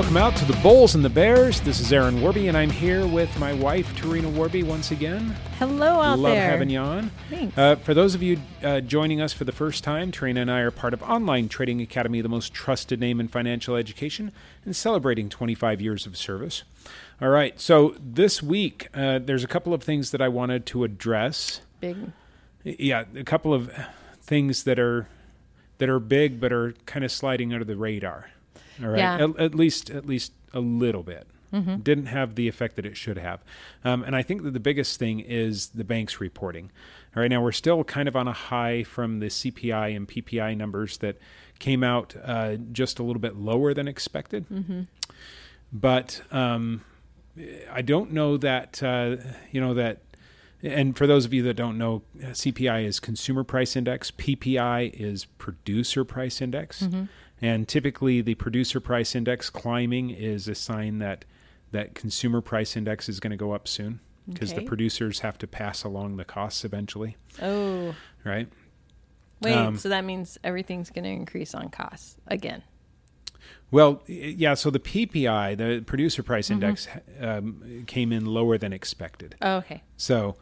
Welcome out to the Bulls and the Bears. This is Aaron Warby, and I'm here with my wife, Tarina Warby, once again. Hello out Love there. having you on. Thanks. Uh, for those of you uh, joining us for the first time, Tarina and I are part of Online Trading Academy, the most trusted name in financial education, and celebrating 25 years of service. All right, so this week, uh, there's a couple of things that I wanted to address. Big. Yeah, a couple of things that are that are big but are kind of sliding under the radar. All right, Yeah. at, at least at least a little bit. Didn't have the effect that it should have, um, and I think that the biggest thing is the banks reporting. All right, now we're still kind of on a high from the CPI and PPI numbers that came out uh, just a little bit lower than expected, but um, I don't know that uh, you know that. And for those of you that don't know, CPI is Consumer Price Index. PPI is Producer Price Index. And typically, the Producer Price Index climbing is a sign that that Consumer Price Index is going to go up soon because the producers have to pass along the costs eventually, Oh, right? wait. Um, so that means everything's going to increase on costs again. Well, yeah. So the PPI, the Producer Price Index, um, came in lower than expected. Oh, okay. So,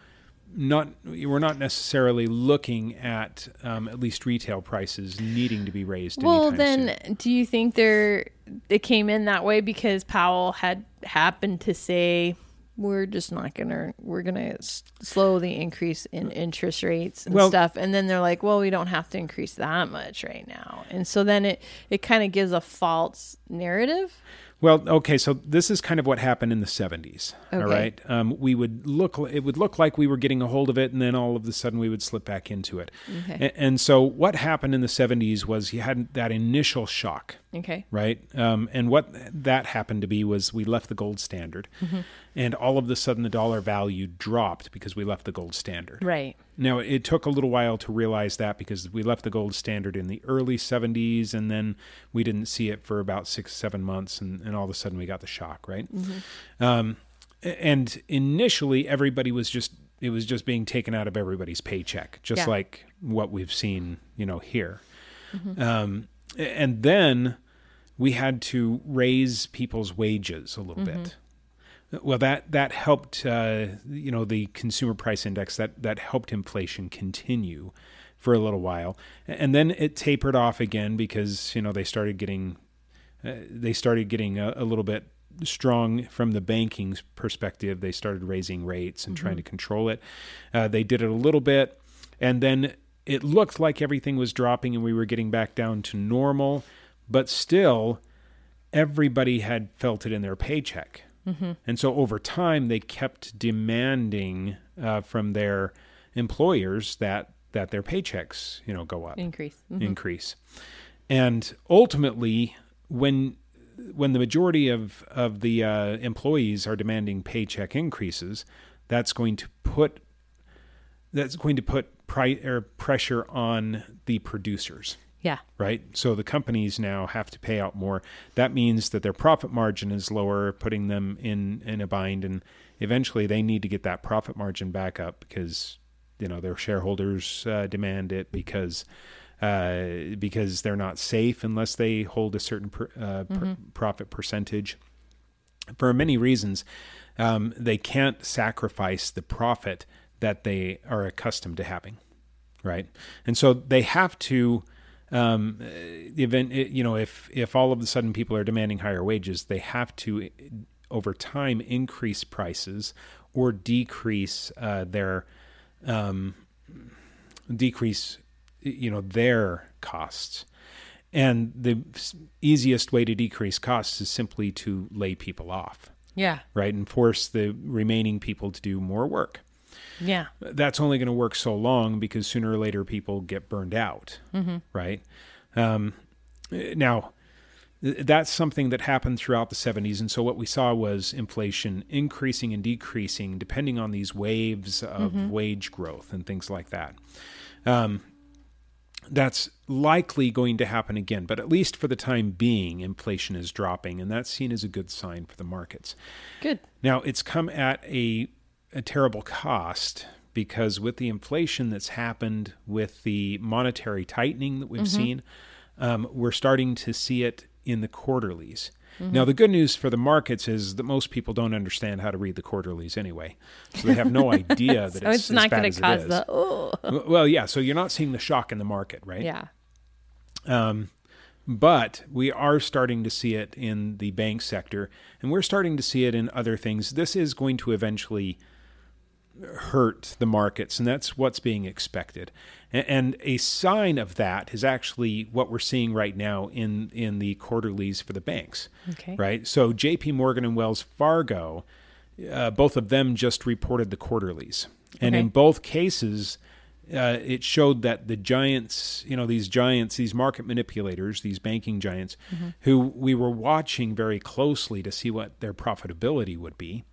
not we're not necessarily looking at um, at least retail prices needing to be raised. Well, then, soon. do you think there it came in that way because Powell had happened to say we're just not gonna we're gonna s- slow the increase in interest rates and Well- stuff, and then they're like, well, we don't have to increase that much right now, and so then it it kind of gives a false narrative. Well, okay, so this is kind of what happened in the 70s. All Okay. right, um, we would look. It would look like we were getting a hold of it, and then all of a sudden we would slip back into it. Okay. A- and so what happened in the 70s was you had that initial shock. Okay. right? Um, and what that happened to be was we left the gold standard, and all of a sudden the dollar value dropped because we left the gold standard. Right. Now it took a little while to realize that because we left the gold standard in the early 70s, and then we didn't see it for about six, seven months, and, and all of a sudden we got the shock, right? Um, and initially everybody was just it was just being taken out of everybody's paycheck, just Yeah. like what we've seen, you know, here. Um, and then we had to raise people's wages a little bit. Well, that that helped, uh, you know, the consumer price index that that helped inflation continue for a little while, and then it tapered off again because you know they started getting uh, they started getting a, a little bit strong from the banking perspective. They started raising rates and trying to control it. Uh, they did it a little bit, and then it looked like everything was dropping and we were getting back down to normal, but still, everybody had felt it in their paycheck. And so over time, they kept demanding uh, from their employers that that their paychecks, you know, go up Increase. Mhm. increase. And ultimately, when when the majority of of the uh, employees are demanding paycheck increases, that's going to put that's going to put pri- pressure on the producers Yeah. right? So the companies now have to pay out more. That means that their profit margin is lower, putting them in in a bind, and eventually they need to get that profit margin back up because you know their shareholders uh, demand it because. Uh, because they're not safe unless they hold a certain per, uh, per, profit percentage. For many reasons, um, they can't sacrifice the profit that they are accustomed to having right? And so they have to, um, event, you know, if if all of a sudden people are demanding higher wages, they have to, over time, increase prices or decrease uh, their, um, decrease, you know, their costs. And the easiest way to decrease costs is simply to lay people off, Yeah. right, and force the remaining people to do more work Yeah. that's only going to work so long because sooner or later people get burned out, right? Um, now, that's something that happened throughout the 70s. And so what we saw was inflation increasing and decreasing depending on these waves of wage growth and things like that. Um, that's likely going to happen again, but at least for the time being, inflation is dropping, and that's seen as a good sign for the markets. Good. Now, it's come at a, a terrible cost because with the inflation that's happened, with the monetary tightening that we've seen, um, we're starting to see it in the quarterlies. Now, the good news for the markets is that most people don't understand how to read the quarterlies anyway, so they have no idea that So it's, it's not going to cause the Well, yeah. So you're not seeing the shock in the market, right? yeah. Um, but we are starting to see it in the bank sector, and we're starting to see it in other things. This is going to eventually hurt the markets, and that's what's being expected. And a sign of that is actually what we're seeing right now in in the quarterlies for the banks. Okay. Right. So J.P. Morgan and Wells Fargo, uh, both of them just reported the quarterlies, and Okay. in both cases, uh, it showed that the giants, you know, these giants, these market manipulators, these banking giants, who we were watching very closely to see what their profitability would be,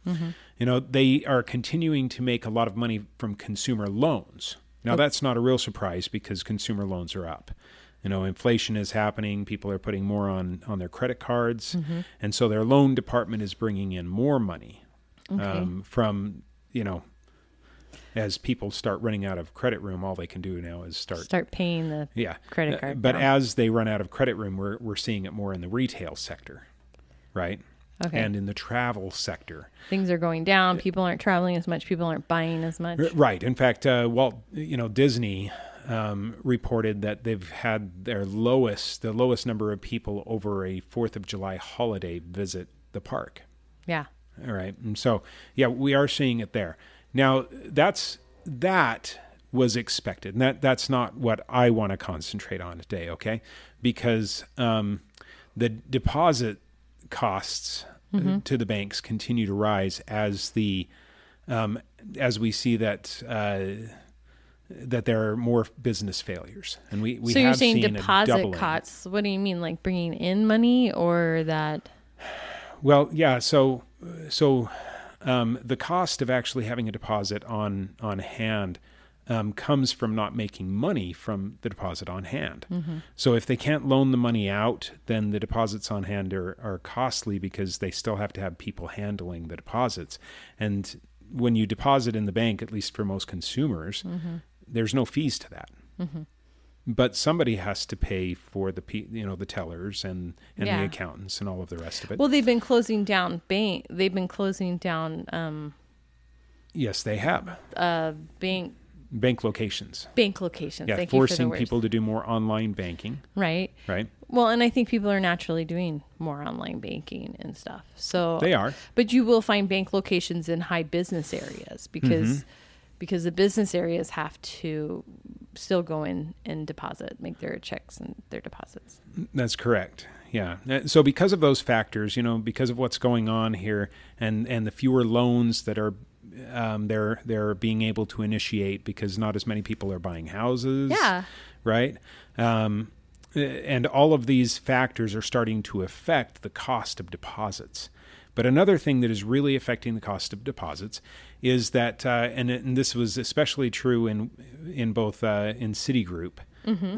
you know, they are continuing to make a lot of money from consumer loans. Now, that's not a real surprise because consumer loans are up. You know, inflation is happening. People are putting more on on their credit cards, and so their loan department is bringing in more money Okay. um, from you know as people start running out of credit room all they can do now is start, Start paying the yeah credit Uh, card but down. as they run out of credit room we're, we're seeing it more in the retail sector right Okay. and in the travel sector things are going down. People aren't traveling as much. People aren't buying as much. Right in fact uh, walt you know disney um, reported that they've had their lowest the lowest number of people over a fourth of july holiday visit the park Yeah. All right. And so, yeah, we are seeing it there. Now, that's that was expected. And that that's not what I want to concentrate on today, okay? Because um, the deposit costs uh, to the banks continue to rise as the um, as we see that uh, that there are more business failures, and we we so you're saying deposit costs? What do you mean, like bringing in money, or that? Well, yeah. So, so um, the cost of actually having a deposit on on hand um, comes from not making money from the deposit on hand. So, if they can't loan the money out, then the deposits on hand are, are costly because they still have to have people handling the deposits. And when you deposit in the bank, at least for most consumers, there's no fees to that. But somebody has to pay for the you know the tellers and and Yeah. the accountants and all of the rest of it. Well, they've been closing down bank. They've been closing down um, Yes, they have uh, bank bank locations. bank locations. Yeah, Thank you for forcing people to do more online banking, right. right? Well, and I think people are naturally doing more online banking and stuff. So They are. But you will find bank locations in high business areas because Mm-hmm. Because the business areas have to still go in and deposit, make their checks and their deposits. That's correct. Yeah. Uh, So because of those factors, you know, because of what's going on here, and and the fewer loans that are um, they're they're being able to initiate because not as many people are buying houses. Yeah. Right. Um, and all of these factors are starting to affect the cost of deposits. But another thing that is really affecting the cost of deposits is that, uh, and, and this was especially true in in both uh, in Citigroup,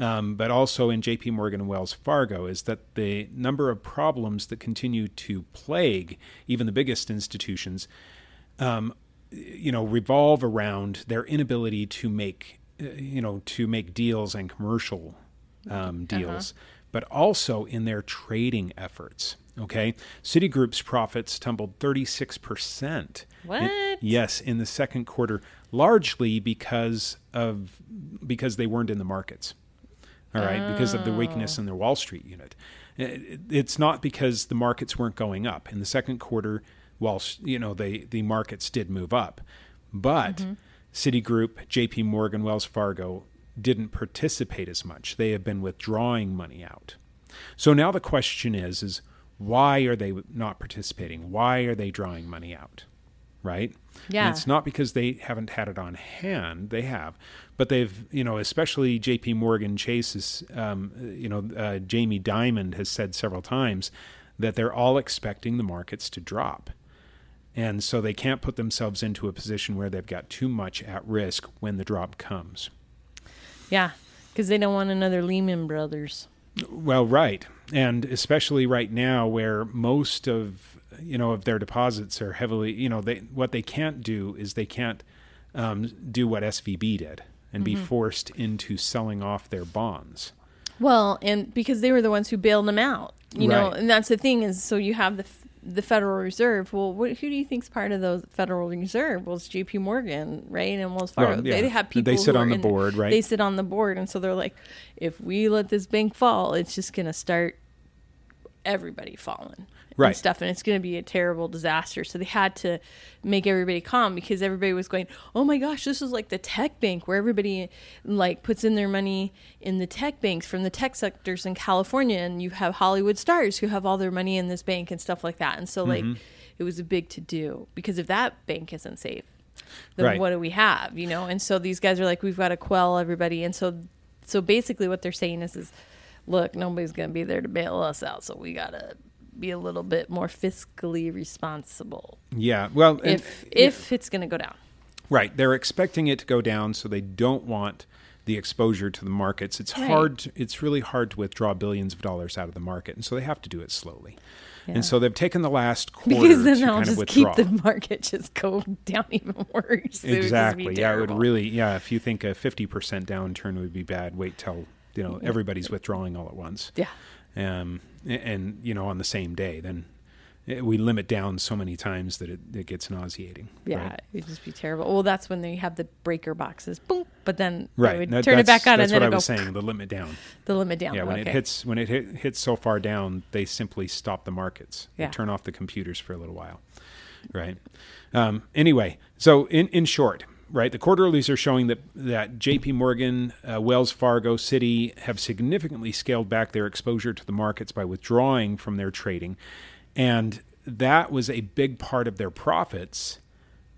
um, but also in J.P. Morgan and Wells Fargo, is that the number of problems that continue to plague even the biggest institutions, um, you know, revolve around their inability to make, uh, you know, to make deals and commercial um, deals, but also in their trading efforts. Okay, Citigroup's profits tumbled 36%. What? yes, in the second quarter, largely because of because they weren't in the markets. All right, because of the weakness oh. in their Wall Street unit. It's not because the markets weren't going up. In the second quarter, while you know they the markets did move up, but mm-hmm. Citigroup, J.P. Morgan, Wells Fargo didn't participate as much. They have been withdrawing money out. So now the question is is why are they not participating? Why are they drawing money out? Right? And Yeah. it's not because they haven't had it on hand. They have, but they've, you know, especially J.P. Morgan Chase's, um, you know, uh, Jamie Dimon has said several times that they're all expecting the markets to drop. And so they can't put themselves into a position where they've got too much at risk when the drop comes. Yeah, because they don't want another Lehman Brothers. Well, right, and especially right now, where most of you know of their deposits are heavily, you know, they what they can't do is they can't um, do what SVB did and be forced into selling off their bonds. Well, and because they were the ones who bailed them out, you know, and that's the thing is, so you have the the Federal Reserve. Well, what, who do you think's part of the Federal Reserve? Well, it's J.P. Morgan, right, and Wells Fargo. Well, yeah. They have people. They sit on the in- board, right? They sit on the board, and so they're like, if we let this bank fall, it's just going to start everybody falling. Right. And stuff, and it's going to be a terrible disaster. So they had to make everybody calm because everybody was going, "Oh my gosh, this is like the tech bank where everybody like puts in their money in the tech banks from the tech sectors in California, and you have Hollywood stars who have all their money in this bank and stuff like that." And so like Mm-hmm. it was a big to do because if that bank isn't safe, then Right. what do we have? You know? And so these guys are like, "We've got to quell everybody," and so so basically what they're saying is is look, nobody's going to be there to bail us out, so we got to be a little bit more fiscally responsible Yeah. Well, and- if if it's going to go down. Right. They're expecting it to go down, so they don't want the exposure to the markets. It's Right. hard. To, it's really hard to withdraw billions of dollars out of the market, and so they have to do it slowly. Yeah. And so they've taken the last quarter Because then to they'll just keep the market just go down even worse. It would just be exactly. Yeah, it would really. Yeah, if you think a fifty percent downturn would be bad, wait till you know everybody's withdrawing all at once. Yeah. Um, and, and you know on the same day, then eh, we limit down so many times that it, it gets nauseating. Yeah, right? it'd just be terrible. Well, that's when they have the breaker boxes, boom. But then Right. they would That- turn it back on, That's and then what I was saying. The limit down. the limit down. Yeah, when okay. it hits when it hit, hits so far down, they simply stop the markets. They Yeah. turn off the computers for a little while. Right. Um, anyway, so in in short, right, the quarterlies are showing that that J.P. Morgan, uh, Wells Fargo, Citi have significantly scaled back their exposure to the markets by withdrawing from their trading, and that was a big part of their profits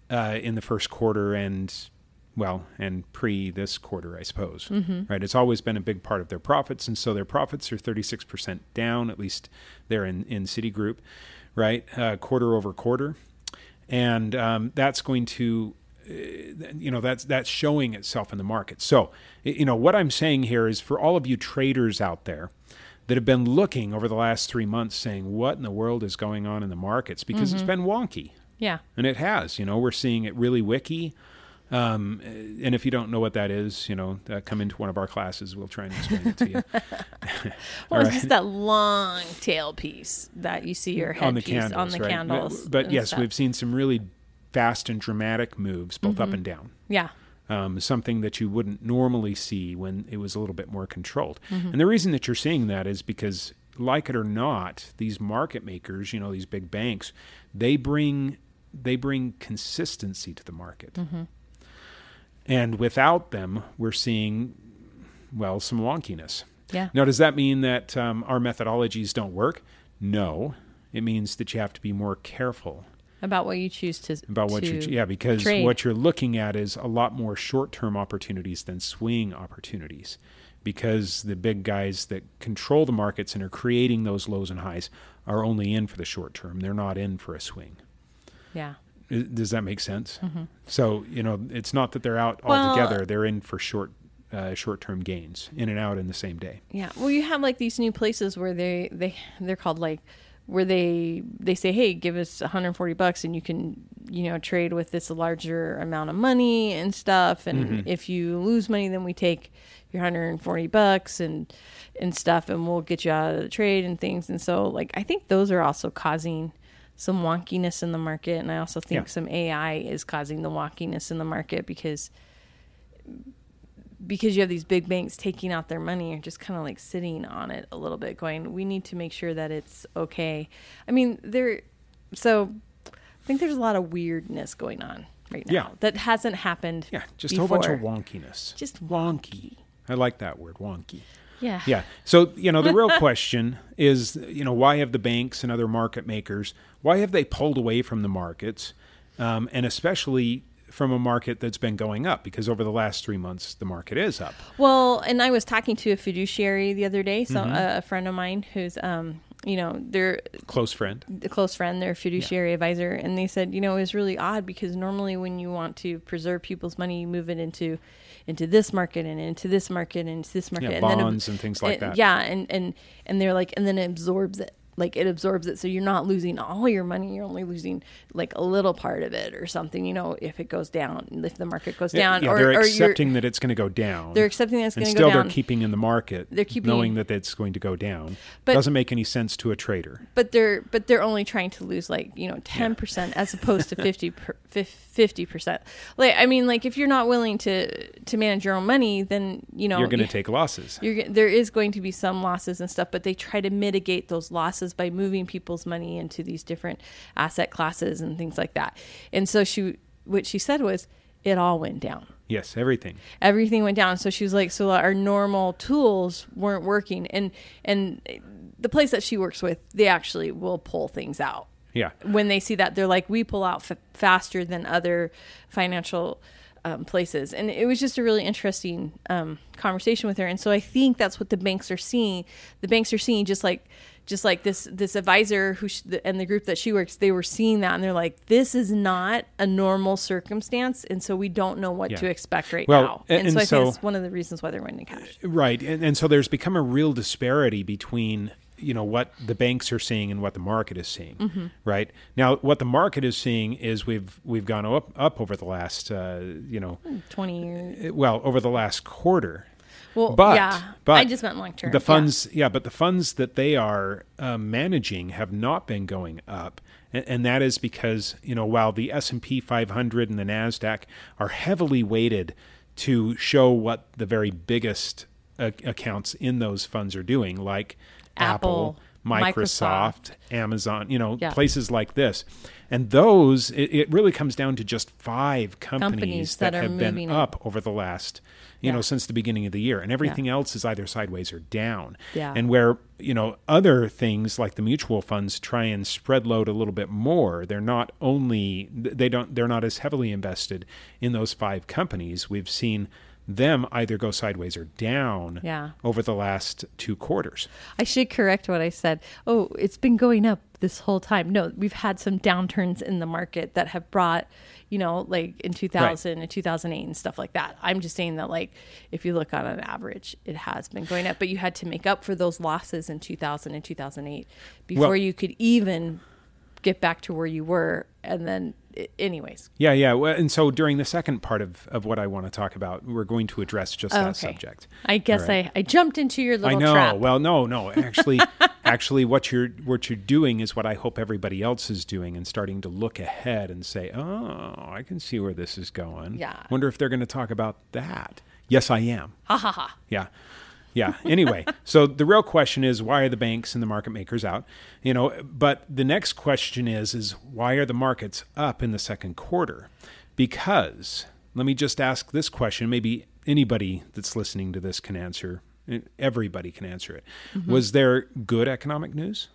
uh, in the first quarter and well and pre this quarter i suppose. Right it's always been a big part of their profits and so their profits are 36% down at least they're in, in citigroup right uh, quarter over quarter. And um, that's going to you know that's that's showing itself in the market so you know what i'm saying here is for all of you traders out there that have been looking over the last three months saying what in the world is going on in the markets because it's been wonky yeah, and it has. You know, we're seeing it really wicky. Um, and if you don't know what that is, you know, uh, come into one of our classes. We'll try and explain it to you well, it's right. just that long tail piece that you see your head on the piece candles. on the right? candles. But, but yes, stuff. Mm-hmm. we've seen some really fast and dramatic moves, both up and down. yeah, Um, something that you wouldn't normally see when it was a little bit more controlled. Mm-hmm. And the reason that you're seeing that is because, like it or not, these market makers, you know, these big banks, they bring they bring consistency to the market. Mm-hmm. And without them, we're seeing, well, some wonkiness. yeah, Now, does that mean that um, our methodologies don't work? No. It means that you have to be more careful about what you choose to about what to you yeah because trade. what you're looking at is a lot more short-term opportunities than swing opportunities because the big guys that control the markets and are creating those lows and highs are only in for the short term they're not in for a swing yeah. Does that make sense so you know it's not that they're out Mm-hmm. Well- altogether they're in for short uh, short-term gains in and out in the same day Yeah. Well, you have like these new places where they they they're called like where they they say, "Hey, give us 140 bucks and you can, you know, trade with this larger amount of money and stuff and mm-hmm. if you lose money then we take your 140 bucks and and stuff and we'll get you out of the trade and things." And so like I think those are also causing some wonkiness in the market and I also think Yeah. some AI is causing the wonkiness in the market because because you have these big banks taking out their money and just kind of like sitting on it a little bit going we need to make sure that it's okay. I mean there so i think there's a lot of weirdness going on right now Yeah. that hasn't happened yeah just a whole bunch of wonkiness. Just wonky. I like that word wonky. Yeah. Yeah. So, you know, the real question is, you know, why have the banks and other market makers, why have they pulled away from the markets? Um, and especially from a market that's been going up because over the last three months, the market is up. Well, and I was talking to a fiduciary the other day, so Mm-hmm. a, a friend of mine who's, um, you know, they're Close friend. a close friend, their fiduciary advisor, and they said, you know, it was really odd because normally when you want to preserve people's money, you move it into into this market and into this market and into this market, Yeah, and then bonds and things like it- that. Yeah, and and and they're like, and then it absorbs it like it absorbs it so you're not losing all your money you're only losing like a little part of it or something you know if it goes down if the market goes down yeah, or, they're or accepting that it's going to go down. they're accepting that it's going to go down still they're keeping in the market. They're keeping- knowing that it's going to go down. But- Doesn't make any sense to a trader. but they're but they're only trying to lose like you know 10% as opposed to 50 per, 50% like i mean like if you're not willing to to manage your own money then you know You're going to you- take losses. you're, there is going to be some losses and stuff, but they try to mitigate those losses by moving people's money into these different asset classes and things like that. And so she, what she said was, it all went down. Yes, everything. Everything went down. So she was like, so our normal tools weren't working, and and the place that she works with, they actually will pull things out Yeah. when they see that they're like we pull out f- faster than other financial um, places and it was just a really interesting um, conversation with her and so i think that's what the banks are seeing the banks are seeing just like just like this this advisor who sh- and the group that she works they were seeing that and they're like this is not a normal circumstance and so we don't know what Yeah. to expect right Well, now and, and so i so- think it's one of the reasons why they're winning cash Right. And, and so there's become a real disparity between, you know, what the banks are seeing and what the market is seeing. Mm-hmm. Right. Now, what the market is seeing is we've we've gone up up over the last, uh, you know, 20 years well, over the last quarter. Well But yeah but i just meant long term The Yeah. funds, yeah. but the funds that they are uh, managing have not been going up, and, and that is because you know while the S and P 500 and the Nasdaq are heavily weighted to show what the very biggest uh, accounts in those funds are doing, like Apple, Apple, Microsoft, Amazon, you know, Yeah. places like this. And those, it, it really comes down to just five companies, Companies that, that have been up over the last, you Yeah. know, since the beginning of the year. And everything else is either sideways or down. Yeah. And where, you know, other things like the mutual funds try and spread load a little bit more. They're not only, they don't, they're not as heavily invested in those five companies. We've seen them either go sideways or down Yeah. over the last two quarters. I should correct what I said. Oh, it's been going up this whole time. No, we've had some downturns in the market that have brought, you know, like in 2000 and 2008 and stuff like that. I'm just saying that, like, if you look on an average, it has been going up, but you had to make up for those losses in 2000 and 2008 before Well- you could even get back to where you were. And then, anyways, Yeah, yeah. Well, and so during the second part of, of what I want to talk about, we're going to address just Oh, that okay. subject. I guess right. I, I jumped into your little I know. trap. Well, no, no. Actually, actually, what you're what you're doing is what I hope everybody else is doing, and starting to look ahead and say, "Oh, I can see where this is going." Yeah. Wonder if they're going to talk about that. Yes, I am. ha ha ha. Yeah. Yeah. Anyway, so the real question is why are the banks and the market makers out? You know, but the next question is is why are the markets up in the second quarter? Because let me just ask this question, maybe anybody that's listening to this can answer. Everybody can answer it. Mm-hmm. Was there good economic news?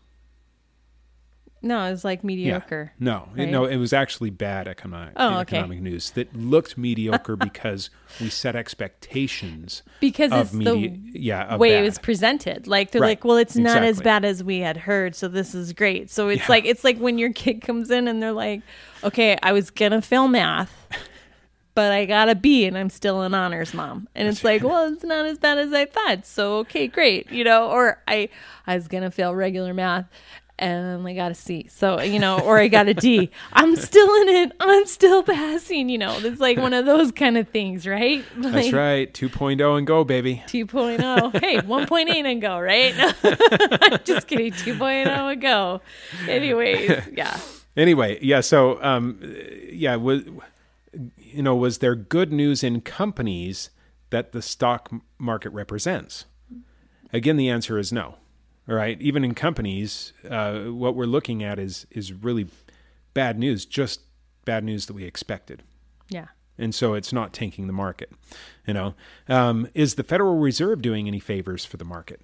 No, it was like mediocre. Yeah. No, it- right? no, it was actually bad economic Oh, okay. economic news that looked mediocre because we set expectations Because of it's the yeah, way bad. it was presented. Like they're Right. like, well, it's not as bad as we had heard, so this is great. So it's Yeah. like it's like when your kid comes in and they're like, okay, I was gonna fail math, but I got a B and I'm still an honors mom, and it's like, well, it's not as bad as I thought. So okay, great, you know. Or I I was gonna fail regular math. And I got a C. So, you know, or I got a D. I'm still in it. I'm still passing, you know. It's like one of those kind of things, right? That's right. 2.0 and go, baby. 2.0. Hey, 1.8 and go, right? No, just kidding. 2.0 and go. Anyways, yeah. Anyway, yeah. So, um, yeah, was you know, was there good news in companies that the stock market represents? Again, the answer is no. All right. Even in companies, uh, what we're looking at is is really bad news. Just bad news that we expected. Yeah. and so it's not tanking the market. You know, um, is the Federal Reserve doing any favors for the market?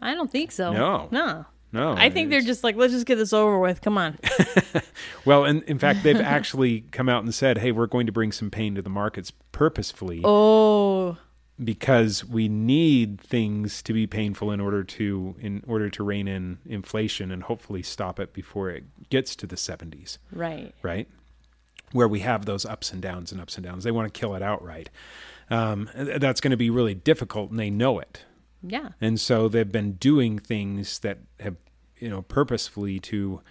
I don't think so. No. No. No, I think they're just like, let's just get this over with. Come on. well, and in fact, they've actually come out and said, "Hey, we're going to bring some pain to the markets purposefully Oh, because we need things to be painful in order to in order to rein in inflation and hopefully stop it before it gets to the 70s." right. right? Where we have those ups and downs and ups and downs. They want to kill it outright. Um, that's going to be really difficult, and they know it. Yeah. And so they've been doing things that have you know, purposefully to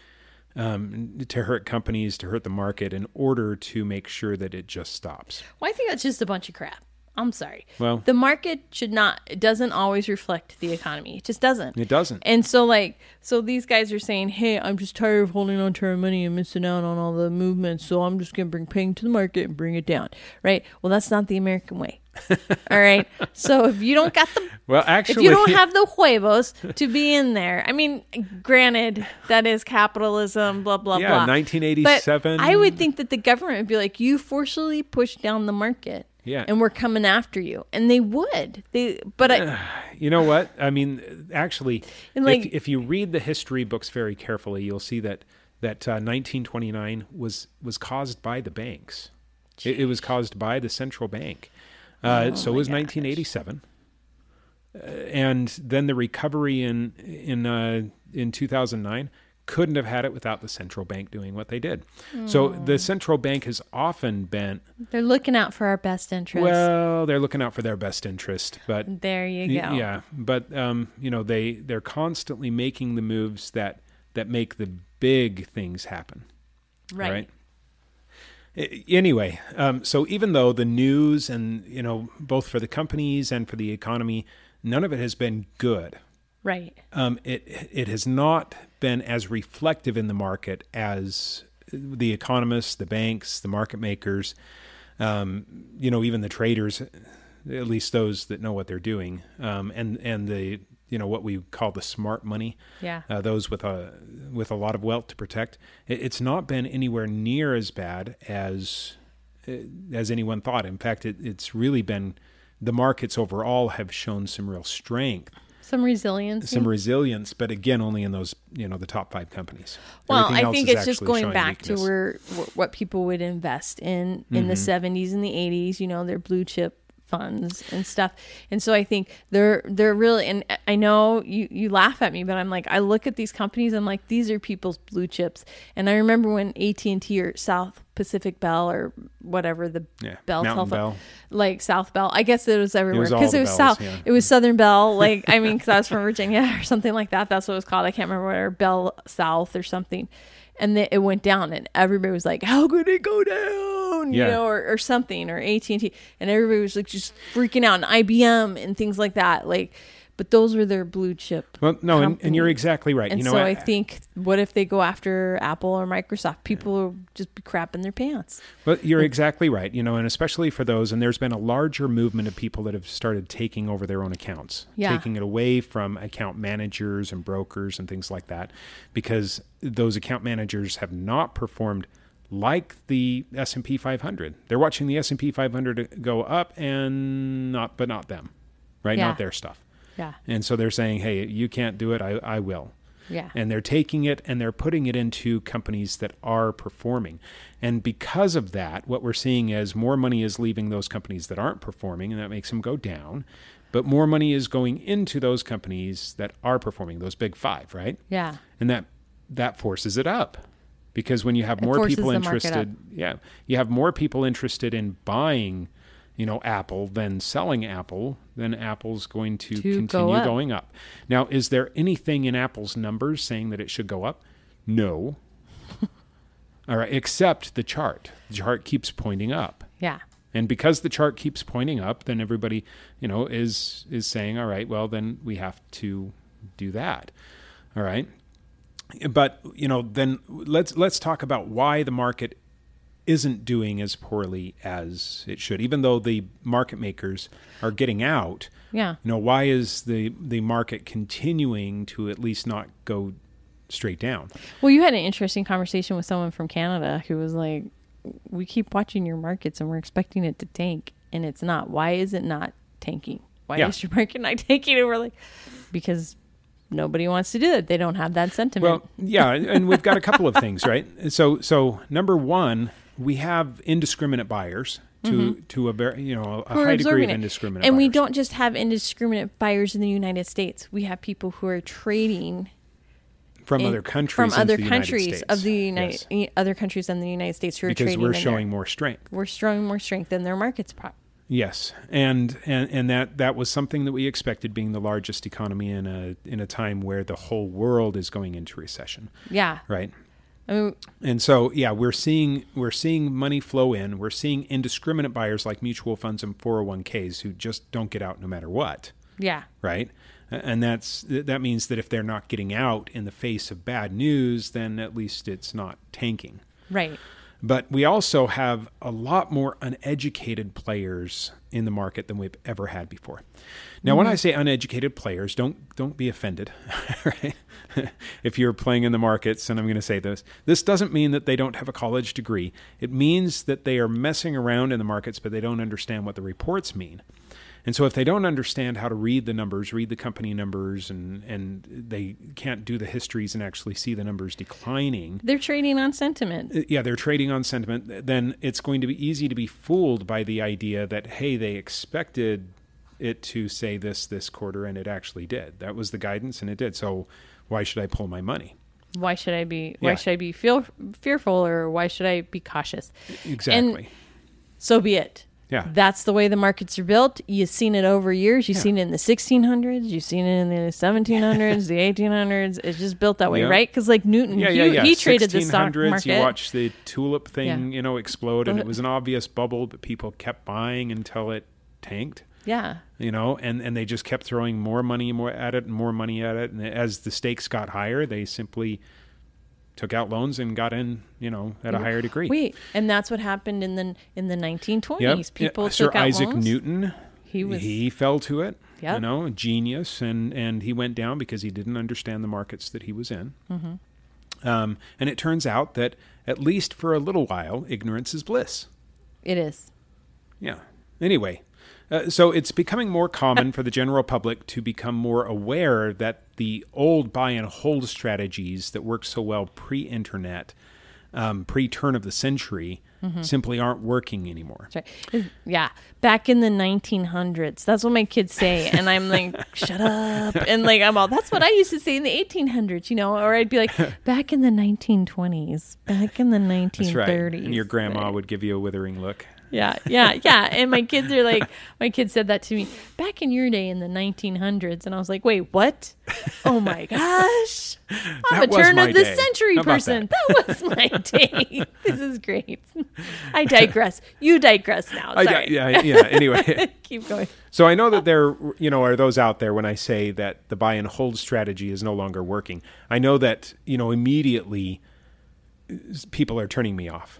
um, to hurt companies, to hurt the market, in order to make sure that it just stops. Well, I think that's just a bunch of crap. I'm sorry. Well- the market should not. It doesn't always reflect the economy. It just doesn't. It doesn't. And so, like, so these guys are saying, "Hey, I'm just tired of holding on to our money and missing out on all the movements, so I'm just gonna bring pain to the market and bring it down." Right? Well, that's not the American way. all right. So if you don't got the Well, actually, if you don't have the huevos to be in there, I mean, granted, that is capitalism, blah blah Yeah, blah. 1987. But I would think that the government would be like, "You forcibly push down the market, Yeah. and we're coming after you," and they would. They, but I, You know what? I mean, actually, like- if, if you read the history books very carefully, you'll see that that uh, 1929 was was caused by the banks. It, it was caused by the central bank. Uh, so Oh my was gosh. 1987, uh, and then the recovery in in uh, in 2009 couldn't have had it without the central bank doing what they did. So Hmm. the central bank has often been they're looking out for our best interest. well, they're looking out for their best interest, but there you go. Yeah, but um, you know they they're constantly making the moves that that make the big things happen. right. right? Anyway, um, so even though the news and you know both for the companies and for the economy, none of it has been good. Right. Um, it it has not been as reflective in the market as the economists, the banks, the market makers, um, you know, even the traders, at least those that know what they're doing, um, and and the you know what we call the smart money, Yeah. uh, those with a with a lot of wealth to protect. It, it's not been anywhere near as bad as uh, as anyone thought. In fact, it, it's really been the markets overall have shown some real strength Some resilience. some resilience, but again, only in those you know the top five companies. Well, I think it's just going back weakness. to where what people would invest in in the Mm-hmm. 70s and the 80s, you know, their blue chip funds and stuff. And so I think they're they're really and I know you you laugh at me, but I'm like I look at these companies I'm like these are people's blue chips. And I remember when AT&T or South Pacific Bell or whatever the Yeah, Bell Mountain telephone Bell. like South Bell. I guess it was everywhere was all because it was bells, South. yeah. It was Southern Bell. Like I mean, because I was from Virginia or something like that. That's what it was called. I can't remember what Bell South or something. And then it went down, and everybody was like, "How could it go down?" You know, or, or something, or AT and T, and everybody was like just freaking out, and IBM and things like that. Like, but those were their blue chip. Well, no, and, and you're exactly right. And you know, so I think, what if they go after Apple or Microsoft? People will just be crapping their pants. Well, you're exactly right. You know, and especially for those, and there's been a larger movement of people that have started taking over their own accounts, Yeah. taking it away from account managers and brokers and things like that, because those account managers have not performed like the S&P 500. They're watching the S&P 500 go up and not but not them. Right? Yeah. Not their stuff. Yeah, And so they're saying, "Hey, you can't do it. I I will." yeah, and they're taking it and they're putting it into companies that are performing. And because of that, what we're seeing is more money is leaving those companies that aren't performing, and that makes them go down. But more money is going into those companies that are performing, those big five, right? yeah. And that that forces it up. Because when you have It more people interested, yeah, you have more people interested in buying, you know, Apple than selling Apple, then Apple's going to, To go continue up. going up. Now, is there anything in Apple's numbers saying that it should go up? No. All right, except the chart. The chart keeps pointing up. Yeah. And because the chart keeps pointing up, then everybody, you know, is is saying, all right, well, then we have to do that. All right. But, you know, then let's let's talk about why the market isn't doing as poorly as it should. Even though the market makers are getting out, Yeah. you know, why is the the market continuing to at least not go straight down? Well, you had an interesting conversation with someone from Canada who was like, "We keep watching your markets and we're expecting it to tank, and it's not. Why is it not tanking? Why Yeah. is your market not tanking?" And we're like, "Because nobody wants to do it. They don't have that sentiment." Well, yeah, and we've got a couple of things, right? So, so number one, we have indiscriminate buyers to to a very you know a Mm-hmm. Who high degree of it. indiscriminate, and we don't just have indiscriminate buyers in the United States. We have people who are trading from in- other countries from other the countries of the United Yes. other countries than the United States who are trading. because trading we're showing more strength. we're showing more strength in their markets. Pro- Yes, and and and that that was something that we expected, being the largest economy in a in a time where the whole world is going into recession, Yeah. right? I mean, And so, yeah, we're seeing we're seeing money flow in. We're seeing indiscriminate buyers like mutual funds and 401ks who just don't get out no matter what, yeah. right? And that's that means that if they're not getting out in the face of bad news, then at least it's not tanking. Right. But we also have a lot more uneducated players in the market than we've ever had before. Now, when I mm-hmm. say uneducated players, don't don't be offended. Right? if you're playing in the markets, and I'm going to say this, this doesn't mean that they don't have a college degree. It means that they are messing around in the markets, but they don't understand what the reports mean. And so, if they don't understand how to read the numbers, read the company numbers, and and they can't do the histories and actually see the numbers declining, They're trading on sentiment. uh, yeah, they're trading on sentiment, then it's going to be easy to be fooled by the idea that, hey, they expected it to say this this quarter and it actually did. That was the guidance and it did. So why should I pull my money? Why should I be? Why Yeah. should I be feel fearful, or why should I be cautious? Exactly. So be it. Yeah. That's the way the markets are built. You've seen it over years. You've Yeah. seen it in the 1600s. You've seen it in the 1700s, the 1800s. It's just built that way, Yeah. right? Because like Newton, yeah, he, yeah, he traded the stock market. You watch the tulip thing, you know, explode, and it was an obvious bubble, but people kept buying until it tanked. yeah, you know, and, and they just kept throwing more money more at it and more money at it. And as the stakes got higher, they simply took out loans and got in, you know, at a higher degree. wait, and that's what happened in the in the 1920s. Yep. People Yeah, took Sir out Isaac loans. Newton, He was- he fell to it. You know, a genius, and and he went down because he didn't understand the markets that he was in. Mm-hmm. Um, and it turns out that at least for a little while, ignorance is bliss. It is. Yeah. Anyway, uh, so it's becoming more common for the general public to become more aware that the old buy and hold strategies that worked so well pre-internet, um, pre-turn of the century, Mm-hmm. simply aren't working anymore. Right. Yeah, back in the 1900s. That's what my kids say, and I'm like, "Shut up!" And like, I'm all, "That's what I used to say in the 1800s," you know. Or I'd be like, "Back in the 1920s, back in the 1930s." That's right. And your grandma Right. would give you a withering look. Yeah, yeah, yeah. And my kids are like, my kid said that to me back in your day in the 1900s, and I was like, "Wait, what? Oh my gosh!" I'm That a turn of the day. century How person. That? was my day. this is great. I digress. You digress now. I, Sorry. yeah, yeah. Anyway, Keep going. so I know that there, you know, are those out there when I say that the buy and hold strategy is no longer working. I know that you know immediately people are turning me off.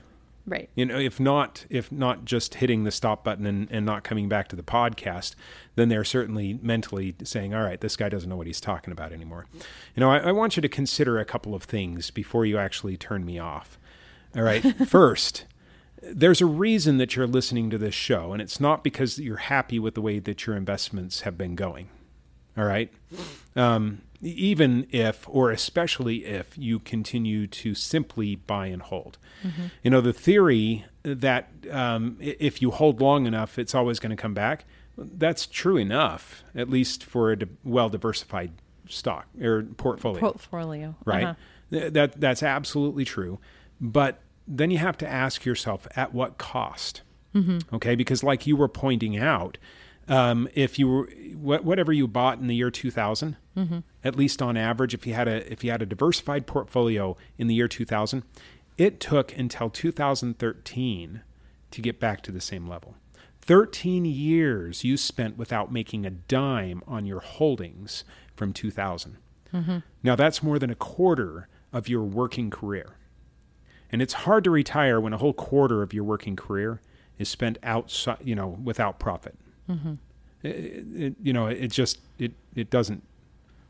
Right. you know if not if not just hitting the stop button and, and not coming back to the podcast then they're certainly mentally saying all right this guy doesn't know what he's talking about anymore. You know I, I want you to consider a couple of things before you actually turn me off. All right. First there's a reason that you're listening to this show and it's not because you're happy with the way that your investments have been going. All right? Um, even if or especially if you continue to simply buy and hold you know the theory that um, if you hold long enough it's always going to come back that's true enough at least for a well diversified stock or portfolio Portfolio. right? Uh-huh. That that's absolutely true, but then you have to ask yourself at what cost? Mm-hmm. Okay, because like you were pointing out, um, if you were wh- whatever you bought in the year 2000, at least on average, if you had a if you had a diversified portfolio in the year 2000, it took until 2013 to get back to the same level. 13 years you spent without making a dime on your holdings from 2000. Now, that's more than a quarter of your working career. And it's hard to retire when a whole quarter of your working career is spent outside, you know, without profit. Mm-hmm. It, it- you know, it just it it doesn't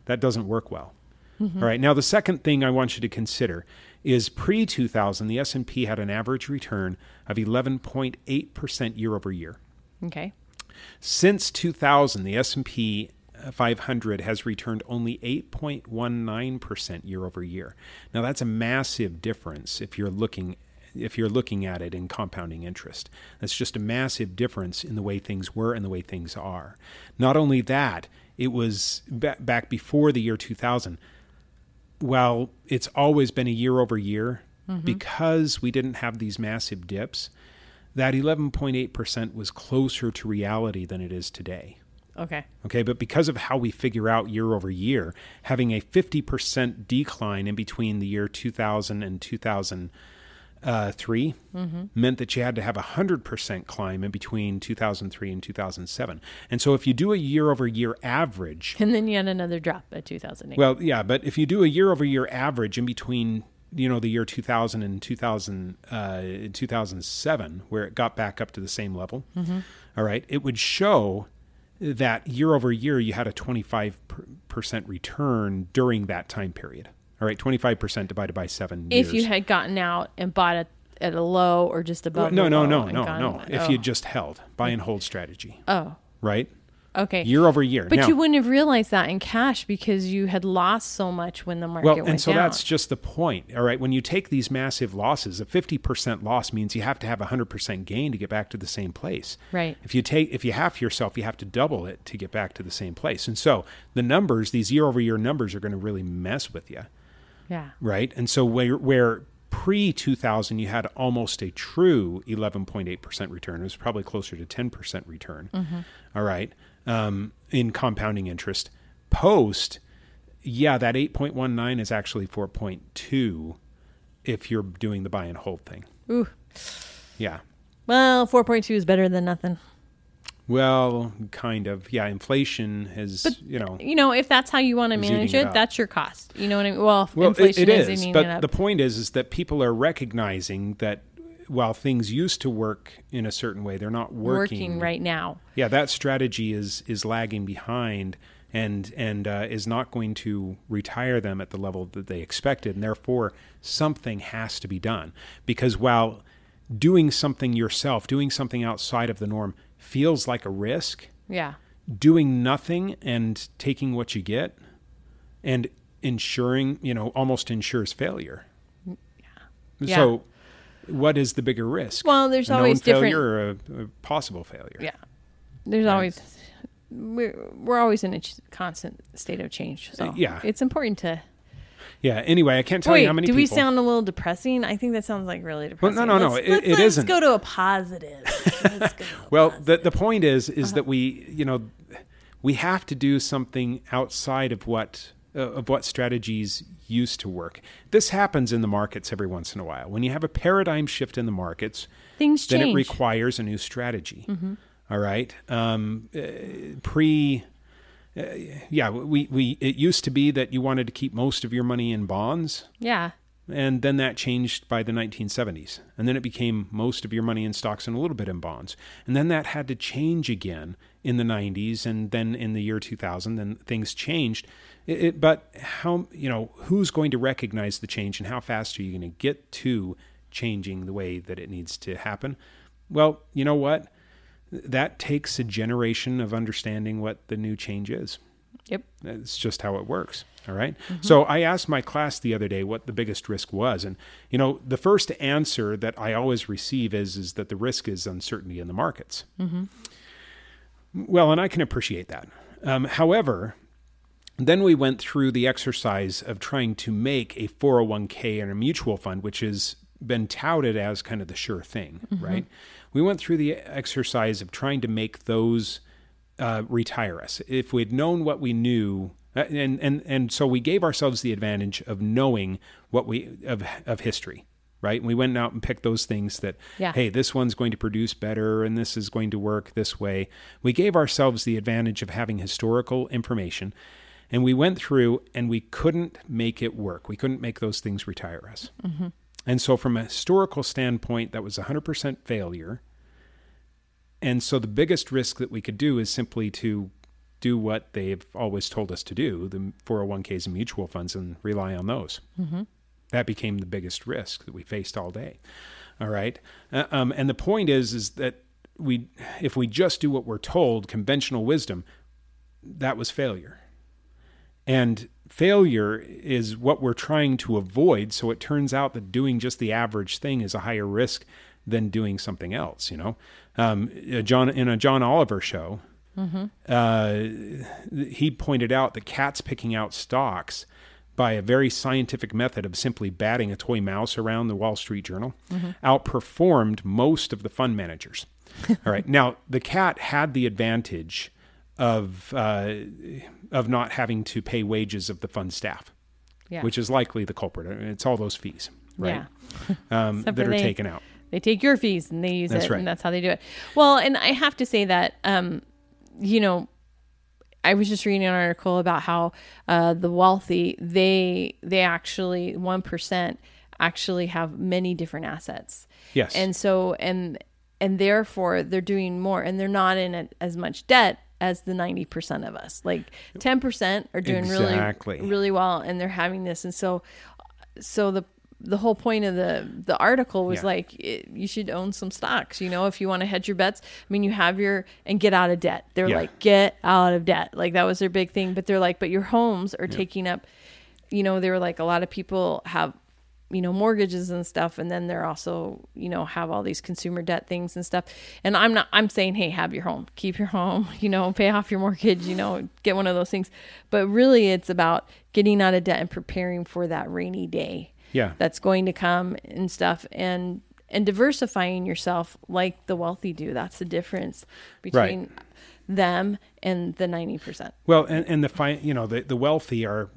that doesn't work well. Mm-hmm. All right. Now, the second thing I want you to consider is pre 2000, the S and P had an average return of 11.8 percent year over year. Okay. Since 2000, the S&P 500 has returned only 8.19% year over year. Now that's a massive difference if you're looking if you're looking at it in compounding interest. That's just a massive difference in the way things were and the way things are. Not only that, it was ba- back before the year 2000. While it's always been a year over year mm-hmm. because we didn't have these massive dips, that 11.8% was closer to reality than it is today. Okay. Okay, but because of how we figure out year over year, having a 50% decline in between the year 2000 and 2003 meant that you had to have a 100% climb in between 2003 and 2007. And so if you do a year over year average, And then you had another drop at 2008. well, yeah, but if you do a year over year average in between, you know, the year 2000 and 2000, uh, 2007, where it got back up to the same level, all right, it would show that year over year you had a 25% return during that time period. All right, 25% divided by seven if years. you had gotten out and bought it at a low or just above. no, no, no, no, gone- no. If oh. you just held buy and hold strategy, Oh, right? okay. Year over year. but Now- you wouldn't have realized that in cash because you had lost so much when the market Well, went and so down. that's just the point. All right. When you take these massive losses, a 50% loss means you have to have a 100% gain to get back to the same place. Right. If you take, if you half yourself, you have to double it to get back to the same place. And so the numbers, these year over year numbers are going to really mess with you. Yeah. Right. And so where, where pre 2000 you had almost a true 11.8% return, it was probably closer to 10% return. All right. Um, in compounding interest. Post, yeah, that 8.19 is actually 4.2 if you're doing the buy and hold thing. Ooh. Yeah. Well, 4.2 is better than nothing. Well, kind of. Yeah, inflation has, you know. You know, if that's how you want to manage it it, that's your cost. You know what I mean? Well, Well, it, inflation it is, is, eating but it the point is, is that people are recognizing that while things used to work in a certain way, they're not working. working right now. Yeah, that strategy is is lagging behind, and and uh, is not going to retire them at the level that they expected, and therefore something has to be done. Because while doing something yourself, doing something outside of the norm, feels like a risk, Yeah. doing nothing and taking what you get and ensuring, you know, almost ensures failure. Yeah. So, what is the bigger risk? Well, there's a always different. failure or a, a possible failure. Yeah. There's always we're we're always in a ch- constant state of change. So Uh, yeah. it's important to. Yeah. Anyway, I can't tell Wait, you how many people do people. we sound a little depressing? I think that sounds like really depressing. no, no, no, Let's, it- let's, it let's isn't. go to a positive. Let's go to a well, the the point is is Uh-huh. that we, you know, we have to do something outside of what uh, of what strategies used to work. This happens in the markets every once in a while. When you have a paradigm shift in the markets, things then change. Mm-hmm. it requires a new strategy. All right. Um, uh, pre, uh, yeah, we, we it used to be that you wanted to keep most of your money in bonds, yeah. and then that changed by the 1970s, and then it became most of your money in stocks and a little bit in bonds, and then that had to change again in the 90s, and then in the year 2000, then things changed. It, it, but how you know who's going to recognize the change, and how fast are you going to get to changing the way that it needs to happen? Well, you know what? That takes a generation of understanding what the new change is. Yep. It's just how it works. All right? So I asked my class the other day what the biggest risk was, and you know the first answer that I always receive is is that the risk is uncertainty in the markets. Well, and I can appreciate that. Um, however, then we went through the exercise of trying to make a 401k and a mutual fund, which has been touted as kind of the sure thing, right? We went through the exercise of trying to make those uh, retire us. If we'd known what we knew, uh, and and and so we gave ourselves the advantage of knowing what we of of history, right? And we went out and picked those things that, Yeah. hey, this one's going to produce better, and this is going to work this way. We gave ourselves the advantage of having historical information, and we went through and we couldn't make it work. We couldn't make those things retire us. And so, from a historical standpoint, that was 100% failure. And so, the biggest risk that we could do is simply to do what they've always told us to do the 401ks and mutual funds and rely on those. That became the biggest risk that we faced all day. All right. Uh, um, and the point is, is that we, if we just do what we're told, conventional wisdom, that was failure. And failure is what we're trying to avoid. So it turns out that doing just the average thing is a higher risk than doing something else. You know, um, John in a John Oliver show, uh, he pointed out that cats picking out stocks by a very scientific method of simply batting a toy mouse around the Wall Street Journal, Mm-hmm. outperformed most of the fund managers. All right. Now, the cat had the advantage of uh, of not having to pay wages of the fund staff, Yeah. which is likely the culprit. It's all those fees, right? Um, that are they- taken out. they take your fees and they use That's it right. and that's how they do it well and i have to say that um you know i was just reading an article about how uh the wealthy they they actually 1% actually have many different assets Yes. and so and and therefore they're doing more and they're not in a, as much debt as the 90% of us. Like 10% are doing Exactly. really really well and they're having this. And so so the the whole point of the the article was Yeah. like it, you should own some stocks you know if you want to hedge your bets. I mean you have your and get out of debt. They're Yeah. like get out of debt. Like that was their big thing. But they're like but your homes are taking up you know they were like a lot of people have you know mortgages and stuff. And then they're also you know have all these consumer debt things and stuff. And i'm not i'm saying hey have your home keep your home you know pay off your mortgage you know get one of those things. But really it's about getting out of debt and preparing for that rainy day Yeah. that's going to come and stuff. And and diversifying yourself like the wealthy do. That's the difference between them and the 90% Well, and, and the fi- you know the, the wealthy are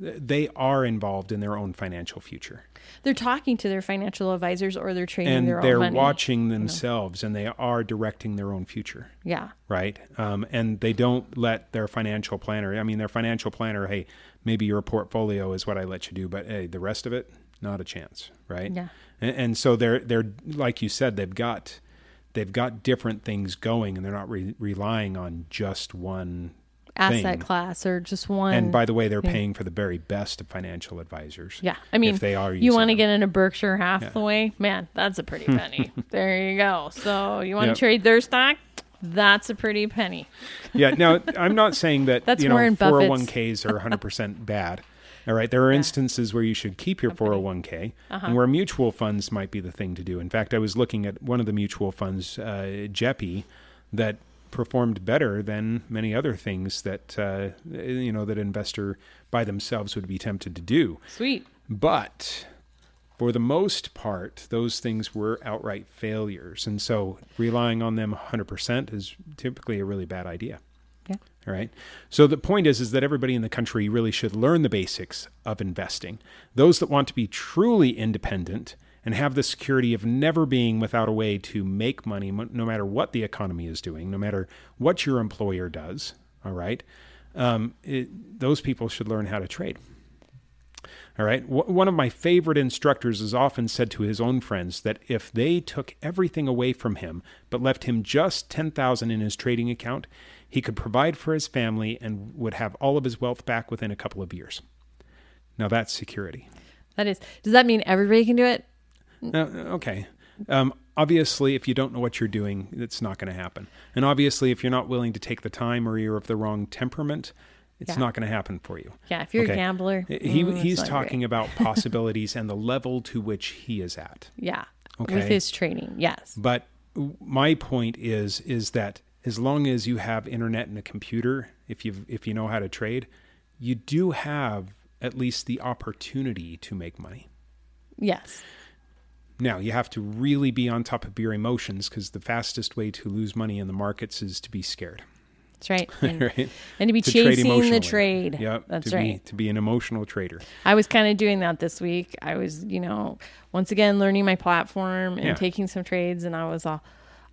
they are involved in their own financial future, they're talking to their financial advisors or they're trading and their they're own money watching themselves, and they are directing their own future. yeah right? Um, and they don't let their financial planner. I mean, their financial planner. Hey, maybe your portfolio is what I let you do, but hey, the rest of it, not a chance, right? Yeah. And, and so they're they're like you said, they've got they've got different things going, and they're not re- relying on just one asset thing. class or just one And by the way, they're thing. paying for the very best of financial advisors. yeah i mean if they are you want to get into berkshire hathaway man that's a pretty penny there you go so you want Yep. to trade their stock that's a pretty penny yeah. Now, I'm not saying that That's you know Warren 401ks are 100 percent bad. All right, there are instances where you should keep your 401k, Uh-huh. and where mutual funds might be the thing to do. In fact, I was looking at one of the mutual funds, uh, JEPI, that performed better than many other things that uh, you know that investor by themselves would be tempted to do. sweet But for the most part, those things were outright failures. And so relying on them 100% is typically a really bad idea. Yeah. All right. So the point is, is that everybody in the country really should learn the basics of investing. Those that want to be truly independent and have the security of never being without a way to make money, no matter what the economy is doing, no matter what your employer does. All right. Um, it, those people should learn how to trade. All right. One of my favorite instructors has often said to his own friends that if they took everything away from him but left him just 10,000 in his trading account, he could provide for his family and would have all of his wealth back within a couple of years. Now that's security. that is does that mean everybody can do it Now, okay. Um, obviously, if you don't know what you're doing, it's not going to happen. And obviously, if you're not willing to take the time or you're of the wrong temperament, it's Yeah. not going to happen for you. yeah if you're Okay. a gambler He, mm, he's talking great. about possibilities and the level to which he is at. yeah Okay. with his training, yes But my point is is that as long as you have internet and a computer, if you if you know how to trade, you do have at least the opportunity to make money. yes Now, you have to really be on top of your emotions because the fastest way to lose money in the markets is to be scared, that's right and, right? and to be To chasing the trade Yep, that's to right Be, to be an emotional trader. I was kind of doing that this week. I was, you know, once again learning my platform and Yeah. taking some trades, and I was all,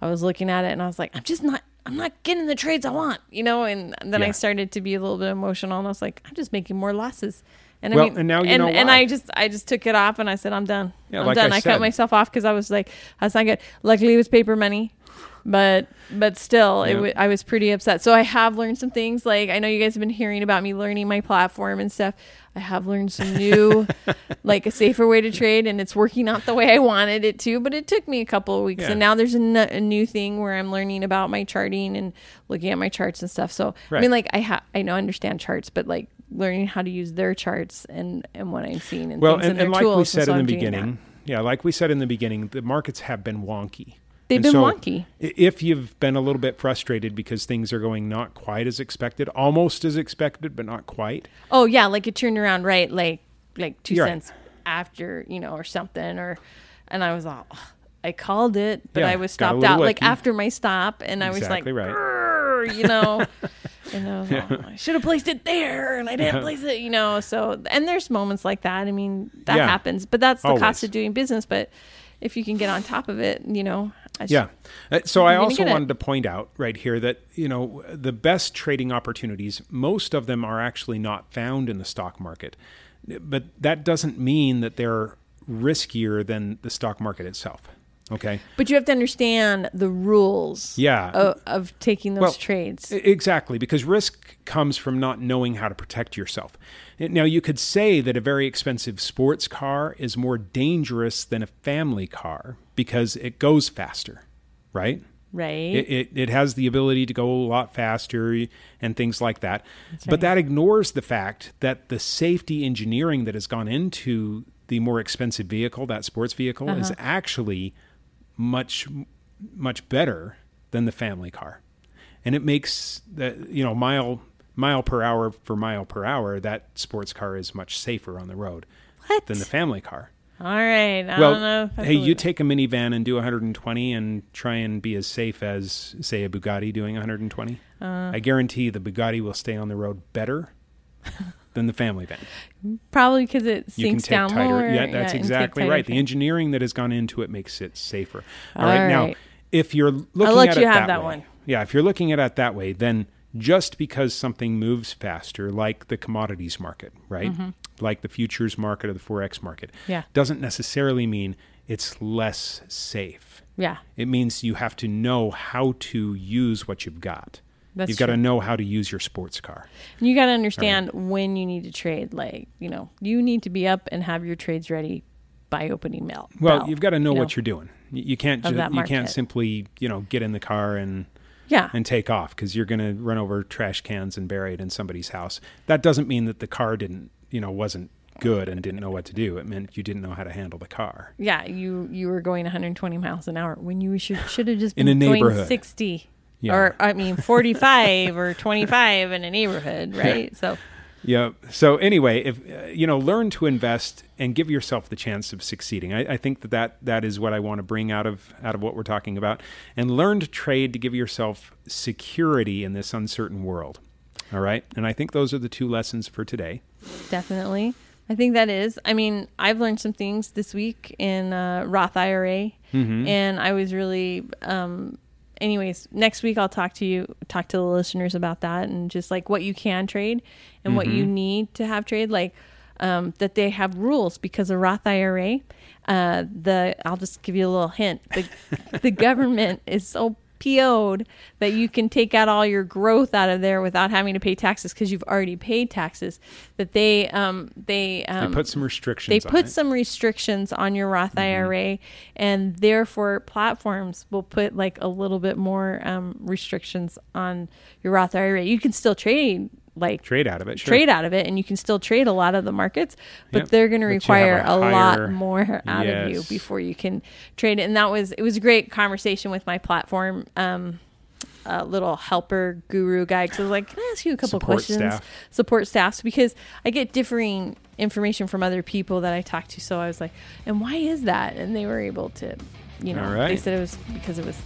I was looking at it, and I was like, I'm just not, I'm not getting the trades I want, you know. And then I started to be a little bit emotional, and I was like, I'm just making more losses. And Well, I mean, and now you and, know and. I just, I just took it off, and I said, I'm done. Yeah, I'm like done. I I, cut myself off because I was like, that's not good. Luckily, it was paper money. But but still, it Yeah. w- I was pretty upset. So I have learned some things. Like I know you guys have been hearing about me learning my platform and stuff. I have learned some new, like a safer way to trade, and it's working out the way I wanted it to. But it took me a couple of weeks, Yeah. and now there's a, n- a new thing where I'm learning about my charting and looking at my charts and stuff. So I mean, like I ha- I know understand charts, but like learning how to use their charts and and what I'm seeing and Well, and, and, and like we said so in the beginning, yeah, like we said in the beginning, the markets have been wonky. They've And been so wonky. If you've been a little bit frustrated because things are going not quite as expected, almost as expected, but not quite. Oh yeah, like it turned around right, like like 2 You're right. cents after you know, or something, or and I was all, "Ugh, I called it, but Yeah, I was stopped out like after my stop, and I was like, right. You know, and I, was all, I should have placed it there, and I didn't Yeah. place it, you know. So and there's moments like that. I mean, that Yeah. happens, but that's the Always. cost of doing business. But if you can get on top of it, you know, I Yeah. Uh, So I also it. wanted to point out right here that, you know, the best trading opportunities, most of them are actually not found in the stock market. But that doesn't mean that they're riskier than the stock market itself. Okay. But you have to understand the rules. Yeah. Of, of taking those Well, trades. Exactly, because risk comes from not knowing how to protect yourself. Now, you could say that a very expensive sports car is more dangerous than a family car because it goes faster, right? right. It, it, it has the ability to go a lot faster and things like that. But that ignores the fact that the safety engineering that has gone into the more expensive vehicle, that sports vehicle, is Uh-huh. actually much much better than the family car. And it makes the you know mile mile per hour for mile per hour that sports car is much safer on the road what? than the family car. All right. I Well, don't know. if I hey, you take a minivan and do 120 and try and be as safe as, say, a Bugatti doing 120. Uh. I guarantee the Bugatti will stay on the road better than the family van. Probably because it You can sinks take down tighter. more. yeah, that's take exactly right. The engineering that has gone into it makes it safer. All All right, now if you're looking let at you it have that, that way, one. yeah, if you're looking at it that way, then just because something moves faster, like the commodities market, right, like the futures market or the forex market, Mm-hmm. Yeah. doesn't necessarily mean it's less safe. Yeah. It means you have to know how to use what you've got. That's you've got to know how to use your sports car. And you got to understand when you need to trade. Like, you know, you need to be up and have your trades ready by opening mail. Well, you've got to know you what you're doing. You can't ju- you can't simply you know get in the car and Yeah. and take off because you're going to run over trash cans and bury it in somebody's house. That doesn't mean that the car didn't you know wasn't good and didn't know what to do. It meant you didn't know how to handle the car. yeah. You you were going 120 miles an hour when you should should have just In been a going neighborhood. 60. Yeah. Or I mean 45 or 25 in a neighborhood, right? So Yeah. So anyway, if uh, you know, learn to invest and give yourself the chance of succeeding. I, I think that, that that is what I want to bring out of out of what we're talking about, and learn to trade to give yourself security in this uncertain world. All right. And I think those are the two lessons for today. Definitely. I think that is. I mean, I've learned some things this week in uh, Roth IRA, Mm-hmm. and I was really. Um, anyways, next week I'll talk to you, talk to the listeners about that, and just like what you can trade and what Mm-hmm. you need to have trade, like um, that they have rules because a Roth IRA. Uh, the I'll just give you a little hint. The the government is so PO'd that you can take out all your growth out of there without having to pay taxes because you've already paid taxes. That they um they They um put some restrictions. they on put it. some restrictions on your Roth IRA, and therefore platforms will put like a little bit more um, restrictions on your Roth IRA. You can still trade like trade out of it. Sure. trade out of it, and you can still trade a lot of the markets, but Yep. they're going to But you have require a higher- lot more out of you before you can trade it. And that was it was a great conversation with my platform. Um, uh, little helper guru guy because I was like, can I ask you a couple Support questions? staff. Support staffs because I get differing information from other people that I talk to. So I was like, and why is that? And they were able to, you know, All they said it was because it was.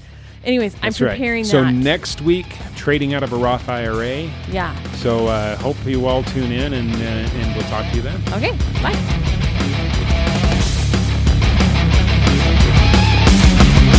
Anyways, I'm That's right. preparing So that. next week, trading out of a Roth IRA. yeah. So uh, hope you all tune in, and uh, and we'll talk to you then. Okay. Bye.